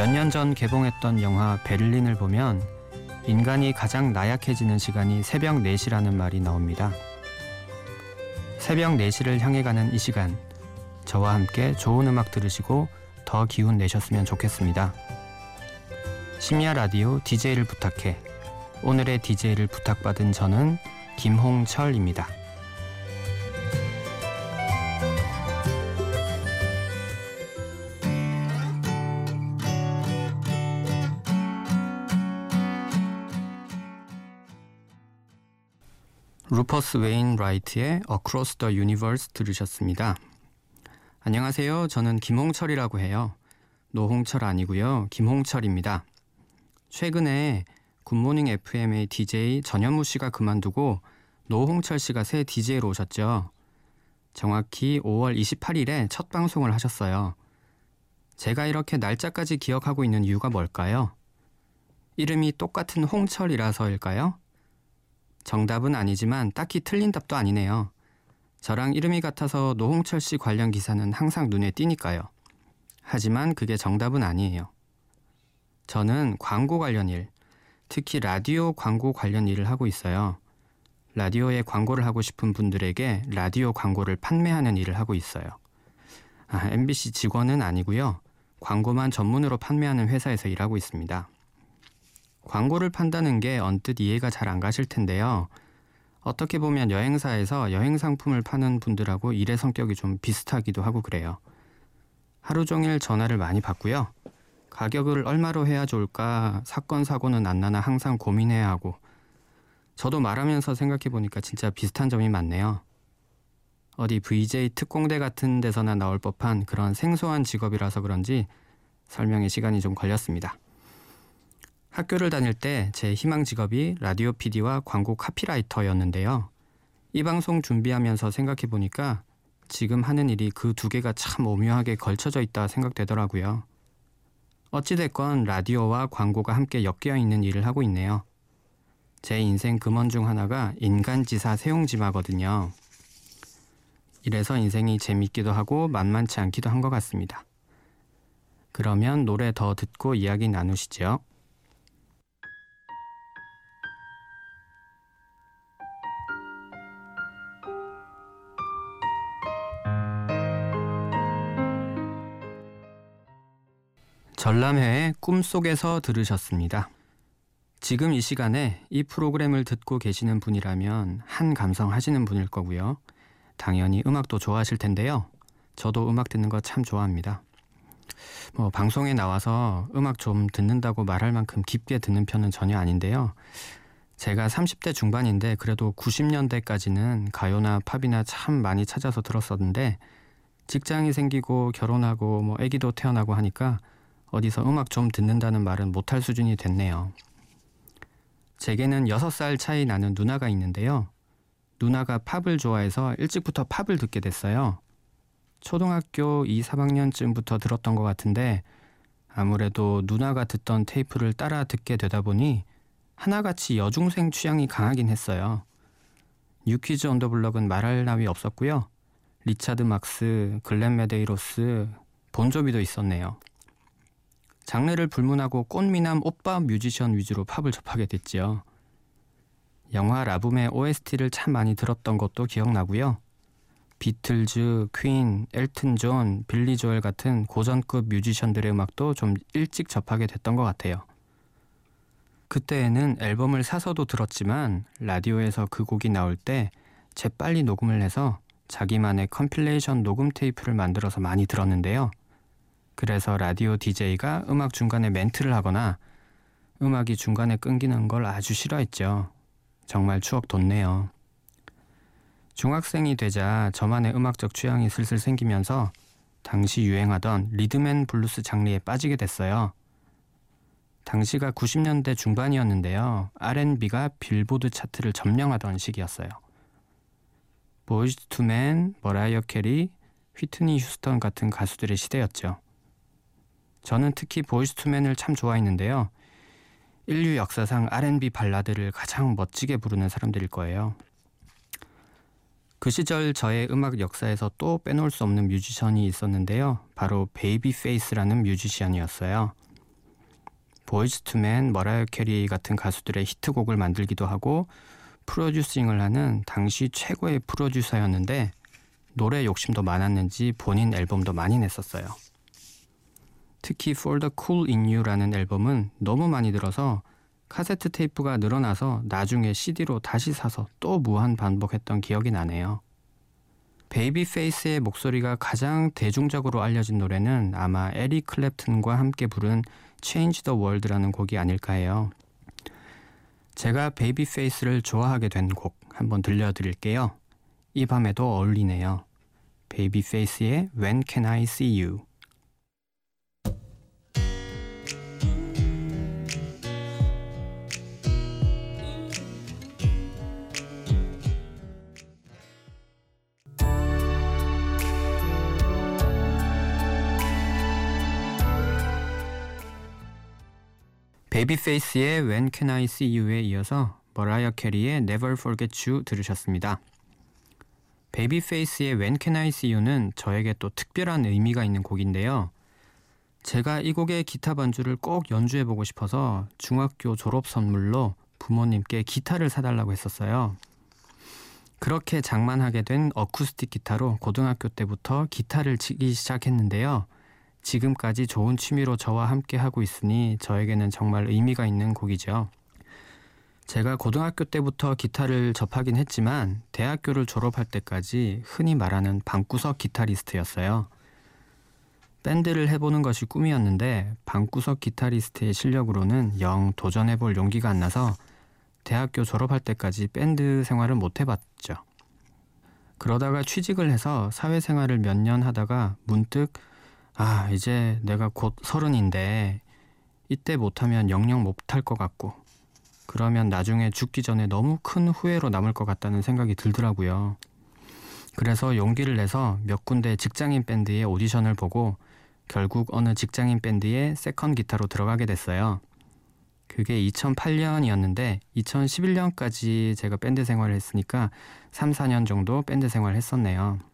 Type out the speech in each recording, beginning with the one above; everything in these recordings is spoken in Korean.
몇 년 전 개봉했던 영화 베를린을 보면 인간이 가장 나약해지는 시간이 새벽 4시라는 말이 나옵니다. 새벽 4시를 향해 가는 이 시간, 저와 함께 좋은 음악 들으시고 더 기운 내셨으면 좋겠습니다. 심야 라디오 DJ를 부탁해. 오늘의 DJ를 부탁받은 저는 김홍철입니다. 루퍼스 웨인라이트의 Across the Universe 들으셨습니다. 안녕하세요. 저는 김홍철이라고 해요. 노홍철 아니고요. 김홍철입니다. 최근에 굿모닝 FM의 DJ 전현무 씨가 그만두고 노홍철 씨가 새 DJ로 오셨죠. 정확히 5월 28일에 첫 방송을 하셨어요. 제가 이렇게 날짜까지 기억하고 있는 이유가 뭘까요? 이름이 똑같은 홍철이라서일까요? 정답은 아니지만 딱히 틀린 답도 아니네요. 저랑 이름이 같아서 노홍철 씨 관련 기사는 항상 눈에 띄니까요. 하지만 그게 정답은 아니에요. 저는 광고 관련 일, 특히 라디오 광고 관련 일을 하고 있어요. 라디오에 광고를 하고 싶은 분들에게 라디오 광고를 판매하는 일을 하고 있어요. 아, MBC 직원은 아니고요. 광고만 전문으로 판매하는 회사에서 일하고 있습니다. 광고를 판다는 게 언뜻 이해가 잘 안 가실 텐데요. 어떻게 보면 여행사에서 여행 상품을 파는 분들하고 일의 성격이 좀 비슷하기도 하고 그래요. 하루 종일 전화를 많이 받고요. 가격을 얼마로 해야 좋을까 사건 사고는 안 나나 항상 고민해야 하고 저도 말하면서 생각해 보니까 진짜 비슷한 점이 많네요. 어디 VJ 특공대 같은 데서나 나올 법한 그런 생소한 직업이라서 그런지 설명에 시간이 좀 걸렸습니다. 학교를 다닐 때 제 희망 직업이 라디오 PD와 광고 카피라이터였는데요. 이 방송 준비하면서 생각해 보니까 지금 하는 일이 그 두 개가 참 오묘하게 걸쳐져 있다 생각되더라고요. 어찌됐건 라디오와 광고가 함께 엮여 있는 일을 하고 있네요. 제 인생 금원 중 하나가 인간지사 세용지마거든요. 이래서 인생이 재밌기도 하고 만만치 않기도 한 것 같습니다. 그러면 노래 더 듣고 이야기 나누시죠. 전람회의 꿈속에서 들으셨습니다. 지금 이 시간에 이 프로그램을 듣고 계시는 분이라면 한 감성 하시는 분일 거고요. 당연히 음악도 좋아하실 텐데요. 저도 음악 듣는 거 참 좋아합니다. 뭐 방송에 나와서 음악 좀 듣는다고 말할 만큼 깊게 듣는 편은 전혀 아닌데요. 제가 30대 중반인데 그래도 90년대까지는 가요나 팝이나 참 많이 찾아서 들었었는데 직장이 생기고 결혼하고 뭐 아기도 태어나고 하니까 어디서 음악 좀 듣는다는 말은 못할 수준이 됐네요. 제게는 6살 차이 나는 누나가 있는데요. 누나가 팝을 좋아해서 일찍부터 팝을 듣게 됐어요. 초등학교 2, 3학년쯤부터 들었던 것 같은데 아무래도 누나가 듣던 테이프를 따라 듣게 되다 보니 하나같이 여중생 취향이 강하긴 했어요. New Kids on the Block은 말할 나위 없었고요. 리차드 막스, 글렌 메데이로스, 본조비도 있었네요. 장르를 불문하고 꽃미남 오빠 뮤지션 위주로 팝을 접하게 됐지요. 영화 라붐의 OST를 참 많이 들었던 것도 기억나고요. 비틀즈, 퀸, 엘튼 존, 빌리 조엘 같은 고전급 뮤지션들의 음악도 좀 일찍 접하게 됐던 것 같아요. 그때에는 앨범을 사서도 들었지만 라디오에서 그 곡이 나올 때 재빨리 녹음을 해서 자기만의 compilation 녹음 테이프를 만들어서 많이 들었는데요. 그래서 라디오 DJ가 음악 중간에 멘트를 하거나 음악이 중간에 끊기는 걸 아주 싫어했죠. 정말 추억 돋네요. 중학생이 되자 저만의 음악적 취향이 슬슬 생기면서 당시 유행하던 리듬앤 블루스 장르에 빠지게 됐어요. 당시가 90년대 중반이었는데요. R&B가 빌보드 차트를 점령하던 시기였어요. 보이즈 투맨, 머라이어 캐리, 휘트니 휴스턴 같은 가수들의 시대였죠. 저는 특히 보이스 투맨을 참 좋아했는데요. 인류 역사상 R&B 발라드를 가장 멋지게 부르는 사람들일 거예요. 그 시절 저의 음악 역사에서 또 빼놓을 수 없는 뮤지션이 있었는데요. 바로 베이비 페이스라는 뮤지션이었어요. 보이즈 투맨, 머라이어 캐리 같은 가수들의 히트곡을 만들기도 하고 producing을 하는 당시 최고의 프로듀서였는데 노래 욕심도 많았는지 본인 앨범도 많이 냈었어요. 특히 For the Cool in You라는 앨범은 너무 많이 들어서 카세트 테이프가 늘어나서 나중에 CD로 다시 사서 또 무한 반복했던 기억이 나네요. 베이비 페이스의 목소리가 가장 대중적으로 알려진 노래는 아마 에릭 클랩튼과 함께 부른 Change the World라는 곡이 아닐까 해요. 제가 베이비 페이스를 좋아하게 된 곡 한번 들려드릴게요. 이 밤에도 어울리네요. 베이비 페이스의 When Can I See You 베이비페이스의 When Can I See You에 이어서 머라이어 캐리의 Never Forget You 들으셨습니다. 베이비페이스의 When Can I See You는 저에게 또 특별한 의미가 있는 곡인데요. 제가 이 곡의 기타 반주를 꼭 연주해보고 싶어서 중학교 졸업 선물로 부모님께 기타를 사달라고 했었어요. 그렇게 장만하게 된 어쿠스틱 기타로 고등학교 때부터 기타를 치기 시작했는데요. 지금까지 좋은 취미로 저와 함께 하고 있으니 저에게는 정말 의미가 있는 곡이죠. 제가 고등학교 때부터 기타를 접하긴 했지만 대학교를 졸업할 때까지 흔히 말하는 방구석 기타리스트였어요. 밴드를 해보는 것이 꿈이었는데 방구석 기타리스트의 실력으로는 영 도전해볼 용기가 안 나서 대학교 졸업할 때까지 밴드 생활을 못 해봤죠. 그러다가 취직을 해서 사회생활을 몇 년 하다가 문득 아, 이제 내가 곧 서른인데 이때 못하면 영영 못할 것 같고 그러면 나중에 죽기 전에 너무 큰 후회로 남을 것 같다는 생각이 들더라고요. 그래서 용기를 내서 몇 군데 직장인 밴드의 오디션을 보고 결국 어느 직장인 밴드의 second 기타로 들어가게 됐어요. 그게 2008년이었는데 2011년까지 제가 밴드 생활을 했으니까 3, 4년 정도 밴드 생활을 했었네요.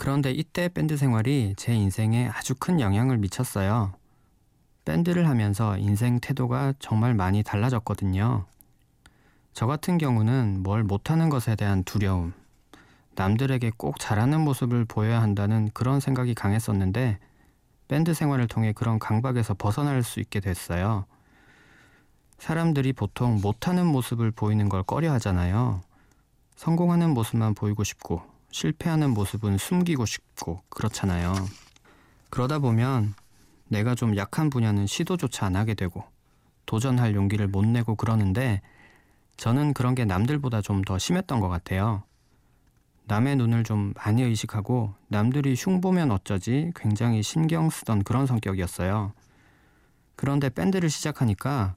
그런데 이때 밴드 생활이 제 인생에 아주 큰 영향을 미쳤어요. 밴드를 하면서 인생 태도가 정말 많이 달라졌거든요. 저 같은 경우는 뭘 못하는 것에 대한 두려움, 남들에게 꼭 잘하는 모습을 보여야 한다는 그런 생각이 강했었는데 밴드 생활을 통해 그런 강박에서 벗어날 수 있게 됐어요. 사람들이 보통 못하는 모습을 보이는 걸 꺼려 하잖아요. 성공하는 모습만 보이고 싶고 실패하는 모습은 숨기고 싶고 그렇잖아요. 그러다 보면 내가 좀 약한 분야는 시도조차 안 하게 되고 도전할 용기를 못 내고 그러는데 저는 그런 게 남들보다 좀 더 심했던 것 같아요. 남의 눈을 좀 많이 의식하고 남들이 흉보면 어쩌지 굉장히 신경 쓰던 그런 성격이었어요. 그런데 밴드를 시작하니까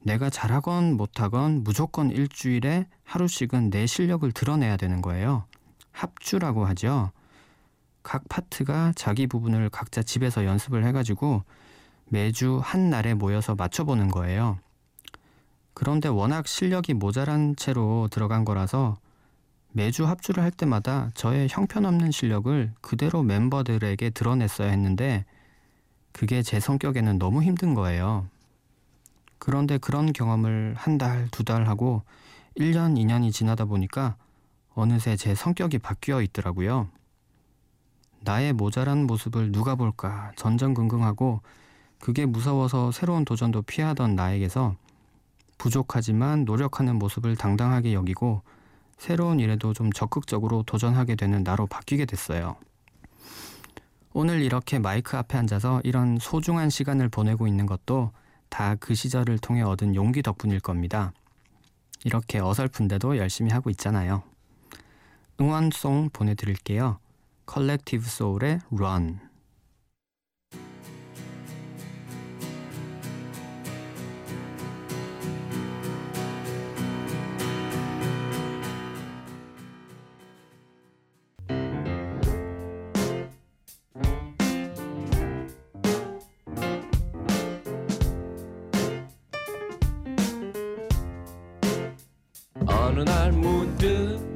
내가 잘하건 못하건 무조건 일주일에 하루씩은 내 실력을 드러내야 되는 거예요. 합주라고 하죠. 각 파트가 자기 부분을 각자 집에서 연습을 해가지고 매주 한 날에 모여서 맞춰보는 거예요. 그런데 워낙 실력이 모자란 채로 들어간 거라서 매주 합주를 할 때마다 저의 형편없는 실력을 그대로 멤버들에게 드러냈어야 했는데 그게 제 성격에는 너무 힘든 거예요. 그런데 그런 경험을 한 달, 두 달 하고 1년, 2년이 지나다 보니까 어느새 제 성격이 바뀌어 있더라고요. 나의 모자란 모습을 누가 볼까 전전긍긍하고 그게 무서워서 새로운 도전도 피하던 나에게서 부족하지만 노력하는 모습을 당당하게 여기고 새로운 일에도 좀 적극적으로 도전하게 되는 나로 바뀌게 됐어요. 오늘 이렇게 마이크 앞에 앉아서 이런 소중한 시간을 보내고 있는 것도 다 그 시절을 통해 얻은 용기 덕분일 겁니다. 이렇게 어설픈데도 열심히 하고 있잖아요. 응원송 보내드릴게요. 컬렉티브 소울의 Run 어느 날 문득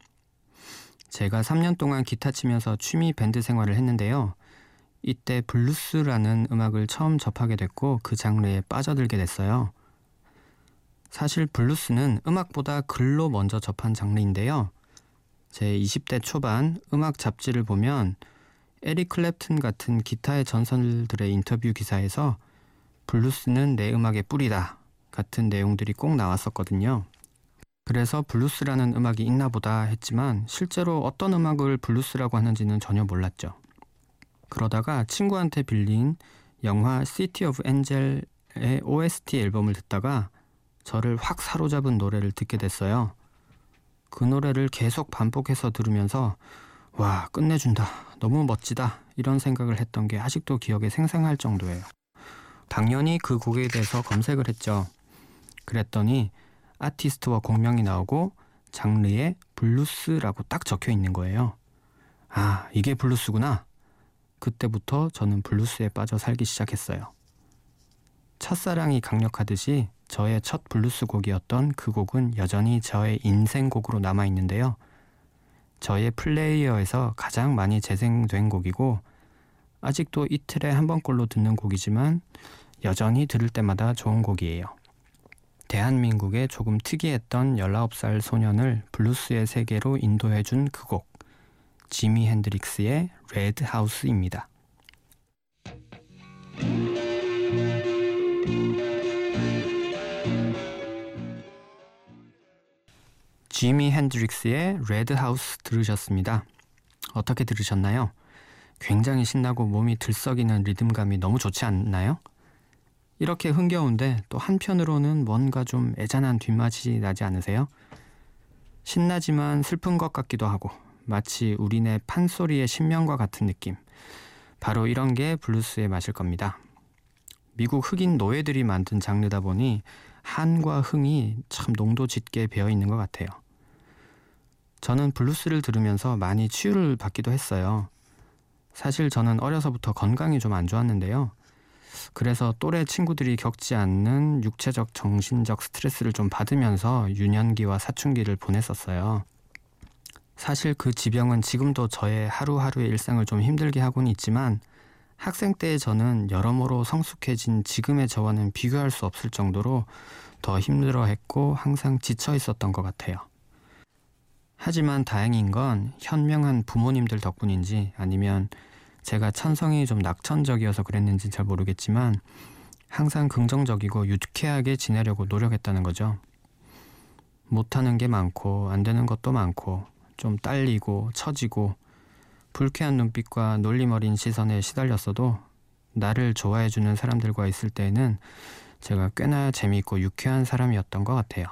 제가 3년 동안 기타 치면서 취미 밴드 생활을 했는데요. 이때 블루스라는 음악을 처음 접하게 됐고 그 장르에 빠져들게 됐어요. 사실 블루스는 음악보다 글로 먼저 접한 장르인데요. 제 20대 초반 음악 잡지를 보면 에릭 클랩튼 같은 기타의 전설들의 인터뷰 기사에서 블루스는 내 음악의 뿌리다 같은 내용들이 꼭 나왔었거든요. 그래서 블루스라는 음악이 있나 보다 했지만 실제로 어떤 음악을 블루스라고 하는지는 전혀 몰랐죠. 그러다가 친구한테 빌린 영화 City of Angel의 OST 앨범을 듣다가 저를 확 사로잡은 노래를 듣게 됐어요. 그 노래를 계속 반복해서 들으면서 와 끝내준다 너무 멋지다 이런 생각을 했던 게 아직도 기억에 생생할 정도예요. 당연히 그 곡에 대해서 검색을 했죠. 그랬더니 아티스트와 곡명이 나오고 장르에 블루스라고 딱 적혀 있는 거예요. 아 이게 블루스구나. 그때부터 저는 블루스에 빠져 살기 시작했어요. 첫사랑이 강력하듯이 저의 첫 블루스 곡이었던 그 곡은 여전히 저의 인생곡으로 남아 있는데요. 저의 플레이어에서 가장 많이 재생된 곡이고 아직도 이틀에 한 번꼴로 듣는 곡이지만 여전히 들을 때마다 좋은 곡이에요. 대한민국의 조금 특이했던 19살 소년을 블루스의 세계로 인도해준 그 곡. 지미 핸드릭스의 Red House입니다. 지미 핸드릭스의 Red House 들으셨습니다. 어떻게 들으셨나요? 굉장히 신나고 몸이 들썩이는 리듬감이 너무 좋지 않나요? 이렇게 흥겨운데 또 한편으로는 뭔가 좀 애잔한 뒷맛이 나지 않으세요? 신나지만 슬픈 것 같기도 하고 마치 우리네 판소리의 신명과 같은 느낌. 바로 이런 게 블루스의 맛일 겁니다. 미국 흑인 노예들이 만든 장르다 보니 한과 흥이 참 농도 짙게 배어 있는 것 같아요. 저는 블루스를 들으면서 많이 치유를 받기도 했어요. 사실 저는 어려서부터 건강이 좀 안 좋았는데요. 그래서 또래 친구들이 겪지 않는 육체적, 정신적 스트레스를 좀 받으면서 유년기와 사춘기를 보냈었어요. 사실 그 지병은 지금도 저의 하루하루의 일상을 좀 힘들게 하고는 있지만 학생 때의 저는 여러모로 성숙해진 지금의 저와는 비교할 수 없을 정도로 더 힘들어했고 항상 지쳐 있었던 것 같아요. 하지만 다행인 건 현명한 부모님들 덕분인지 아니면 제가 천성이 좀 낙천적이어서 그랬는지 잘 모르겠지만 항상 긍정적이고 유쾌하게 지내려고 노력했다는 거죠. 못하는 게 많고 안 되는 것도 많고 좀 딸리고 처지고 불쾌한 눈빛과 놀림 어린 시선에 시달렸어도 나를 좋아해주는 사람들과 있을 때에는 제가 꽤나 재미있고 유쾌한 사람이었던 것 같아요.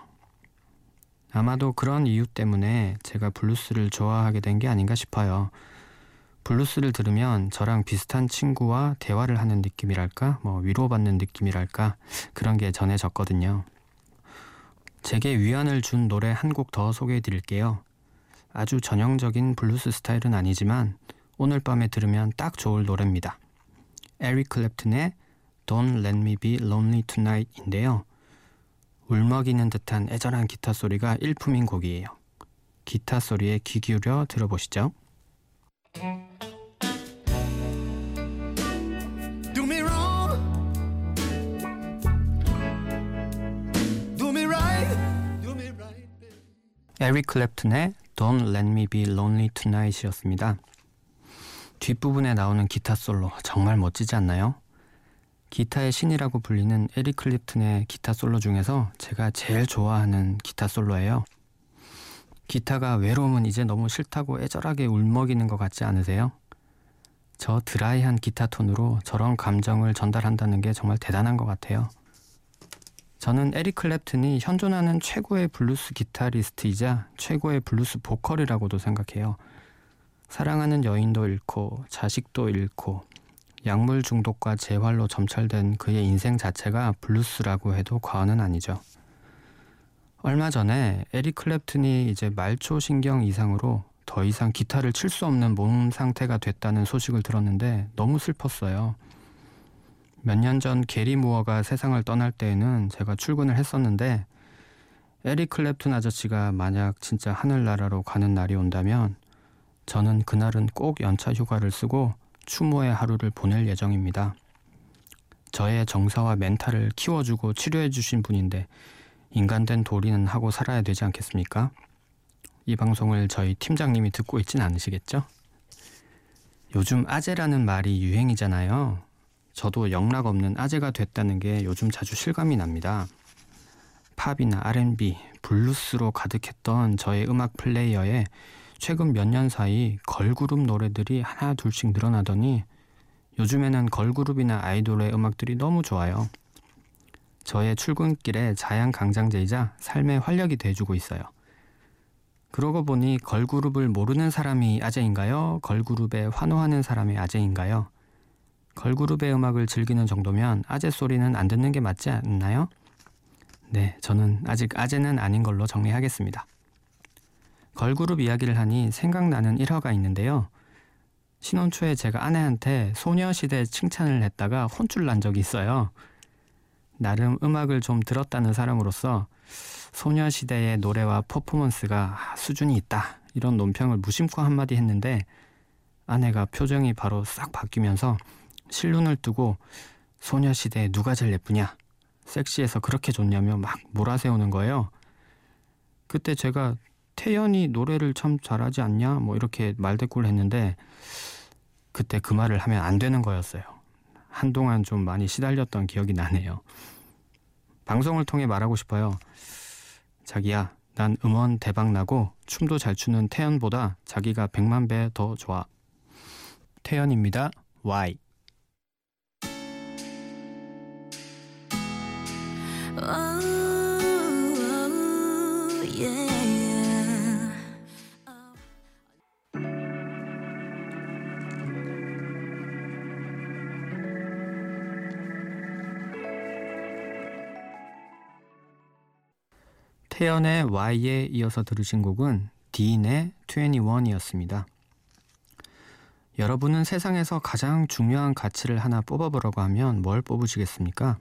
아마도 그런 이유 때문에 제가 블루스를 좋아하게 된 게 아닌가 싶어요. 블루스를 들으면 저랑 비슷한 친구와 대화를 하는 느낌이랄까, 뭐 위로받는 느낌이랄까, 그런 게 전해졌거든요. 제게 위안을 준 노래 한 곡 더 소개해 드릴게요. 아주 전형적인 블루스 스타일은 아니지만 오늘 밤에 들으면 딱 좋을 노래입니다. 에릭 클랩튼의 Don't Let Me Be Lonely Tonight인데요. 울먹이는 듯한 애절한 기타 소리가 일품인 곡이에요. 기타 소리에 귀 기울여 들어보시죠. 에릭 클랩튼의 Don't Let Me Be Lonely Tonight이었습니다. 뒷부분에 나오는 기타 솔로 정말 멋지지 않나요? 기타의 신이라고 불리는 에릭 클립튼의 기타 솔로 중에서 제가 제일 좋아하는 기타 솔로예요. 기타가 외로움은 이제 너무 싫다고 애절하게 울먹이는 것 같지 않으세요? 저 드라이한 기타 톤으로 저런 감정을 전달한다는 게 정말 대단한 것 같아요. 저는 에릭 클랩튼이 현존하는 최고의 블루스 기타리스트이자 최고의 블루스 보컬이라고도 생각해요. 사랑하는 여인도 잃고 자식도 잃고 약물 중독과 재활로 점철된 그의 인생 자체가 블루스라고 해도 과언은 아니죠. 얼마 전에 에릭 클랩튼이 이제 말초 신경 이상으로 더 이상 기타를 칠 수 없는 몸 상태가 됐다는 소식을 들었는데 너무 슬펐어요. 몇 년 전 게리 무어가 세상을 떠날 때에는 제가 출근을 했었는데 에릭 클랩튼 아저씨가 만약 진짜 하늘나라로 가는 날이 온다면 저는 그날은 꼭 연차 휴가를 쓰고 추모의 하루를 보낼 예정입니다. 저의 정서와 멘탈을 키워주고 치료해주신 분인데 인간된 도리는 하고 살아야 되지 않겠습니까? 이 방송을 저희 팀장님이 듣고 있진 않으시겠죠? 요즘 아재라는 말이 유행이잖아요. 저도 영락 없는 아재가 됐다는 게 요즘 자주 실감이 납니다. 팝이나 R&B, 블루스로 가득했던 저의 음악 플레이어에 최근 몇 년 사이 걸그룹 노래들이 하나 둘씩 늘어나더니 요즘에는 걸그룹이나 아이돌의 음악들이 너무 좋아요. 저의 출근길에 자양 강장제이자 삶의 활력이 돼주고 있어요. 그러고 보니 걸그룹을 모르는 사람이 아재인가요? 걸그룹에 환호하는 사람이 아재인가요? 걸그룹의 음악을 즐기는 정도면 아재 소리는 안 듣는 게 맞지 않나요? 네, 저는 아직 아재는 아닌 걸로 정리하겠습니다. 걸그룹 이야기를 하니 생각나는 일화가 있는데요. 신혼 초에 제가 아내한테 소녀시대 칭찬을 했다가 혼쭐 난 적이 있어요. 나름 음악을 좀 들었다는 사람으로서 소녀시대의 노래와 퍼포먼스가 수준이 있다 이런 논평을 무심코 한마디 했는데 아내가 표정이 바로 싹 바뀌면서 실눈을 뜨고 소녀시대 누가 제일 예쁘냐 섹시해서 그렇게 좋냐며 막 몰아세우는 거예요. 그때 제가 태연이 노래를 참 잘하지 않냐 뭐 이렇게 말대꾸를 했는데 그때 그 말을 하면 안 되는 거였어요. 한동안 좀 많이 시달렸던 기억이 나네요. 방송을 통해 말하고 싶어요. 자기야, 난 음원 대박 나고 춤도 잘 추는 태연보다 자기가 백만 배 더 좋아. 태연입니다. Why? 태연의 Y에 이어서 들으신 곡은 디인의 21이었습니다. 여러분은 세상에서 가장 중요한 가치를 하나 뽑아보라고 하면 뭘 뽑으시겠습니까?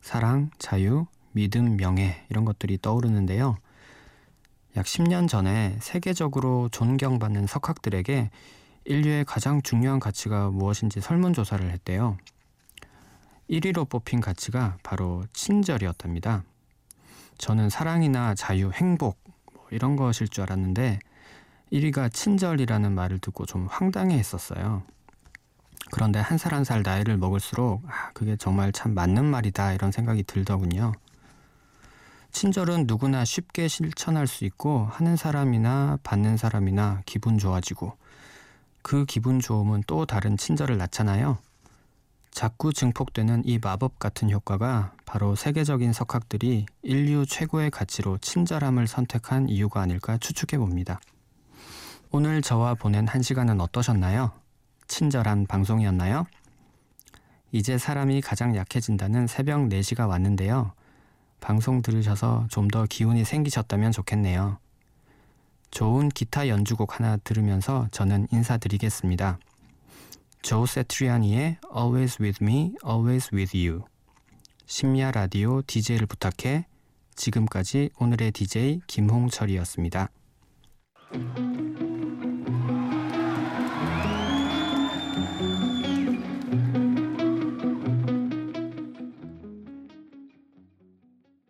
사랑, 자유, 믿음, 명예 이런 것들이 떠오르는데요. 약 10년 전에 세계적으로 존경받는 석학들에게 인류의 가장 중요한 가치가 무엇인지 설문조사를 했대요. 1위로 뽑힌 가치가 바로 친절이었답니다. 저는 사랑이나 자유, 행복 뭐 이런 것일 줄 알았는데 1위가 친절이라는 말을 듣고 좀 황당해 했었어요. 그런데 한 살 한 살 나이를 먹을수록 아, 그게 정말 참 맞는 말이다 이런 생각이 들더군요. 친절은 누구나 쉽게 실천할 수 있고 하는 사람이나 받는 사람이나 기분 좋아지고 그 기분 좋음은 또 다른 친절을 낳잖아요. 자꾸 증폭되는 이 마법 같은 효과가 바로 세계적인 석학들이 인류 최고의 가치로 친절함을 선택한 이유가 아닐까 추측해 봅니다. 오늘 저와 보낸 한 시간은 어떠셨나요? 친절한 방송이었나요? 이제 사람이 가장 약해진다는 새벽 4시가 왔는데요. 방송 들으셔서 좀 더 기운이 생기셨다면 좋겠네요. 좋은 기타 연주곡 하나 들으면서 저는 인사드리겠습니다. 조 세트리아니의 Always With Me, Always With You 심야 라디오 DJ를 부탁해 지금까지 오늘의 DJ 김홍철이었습니다.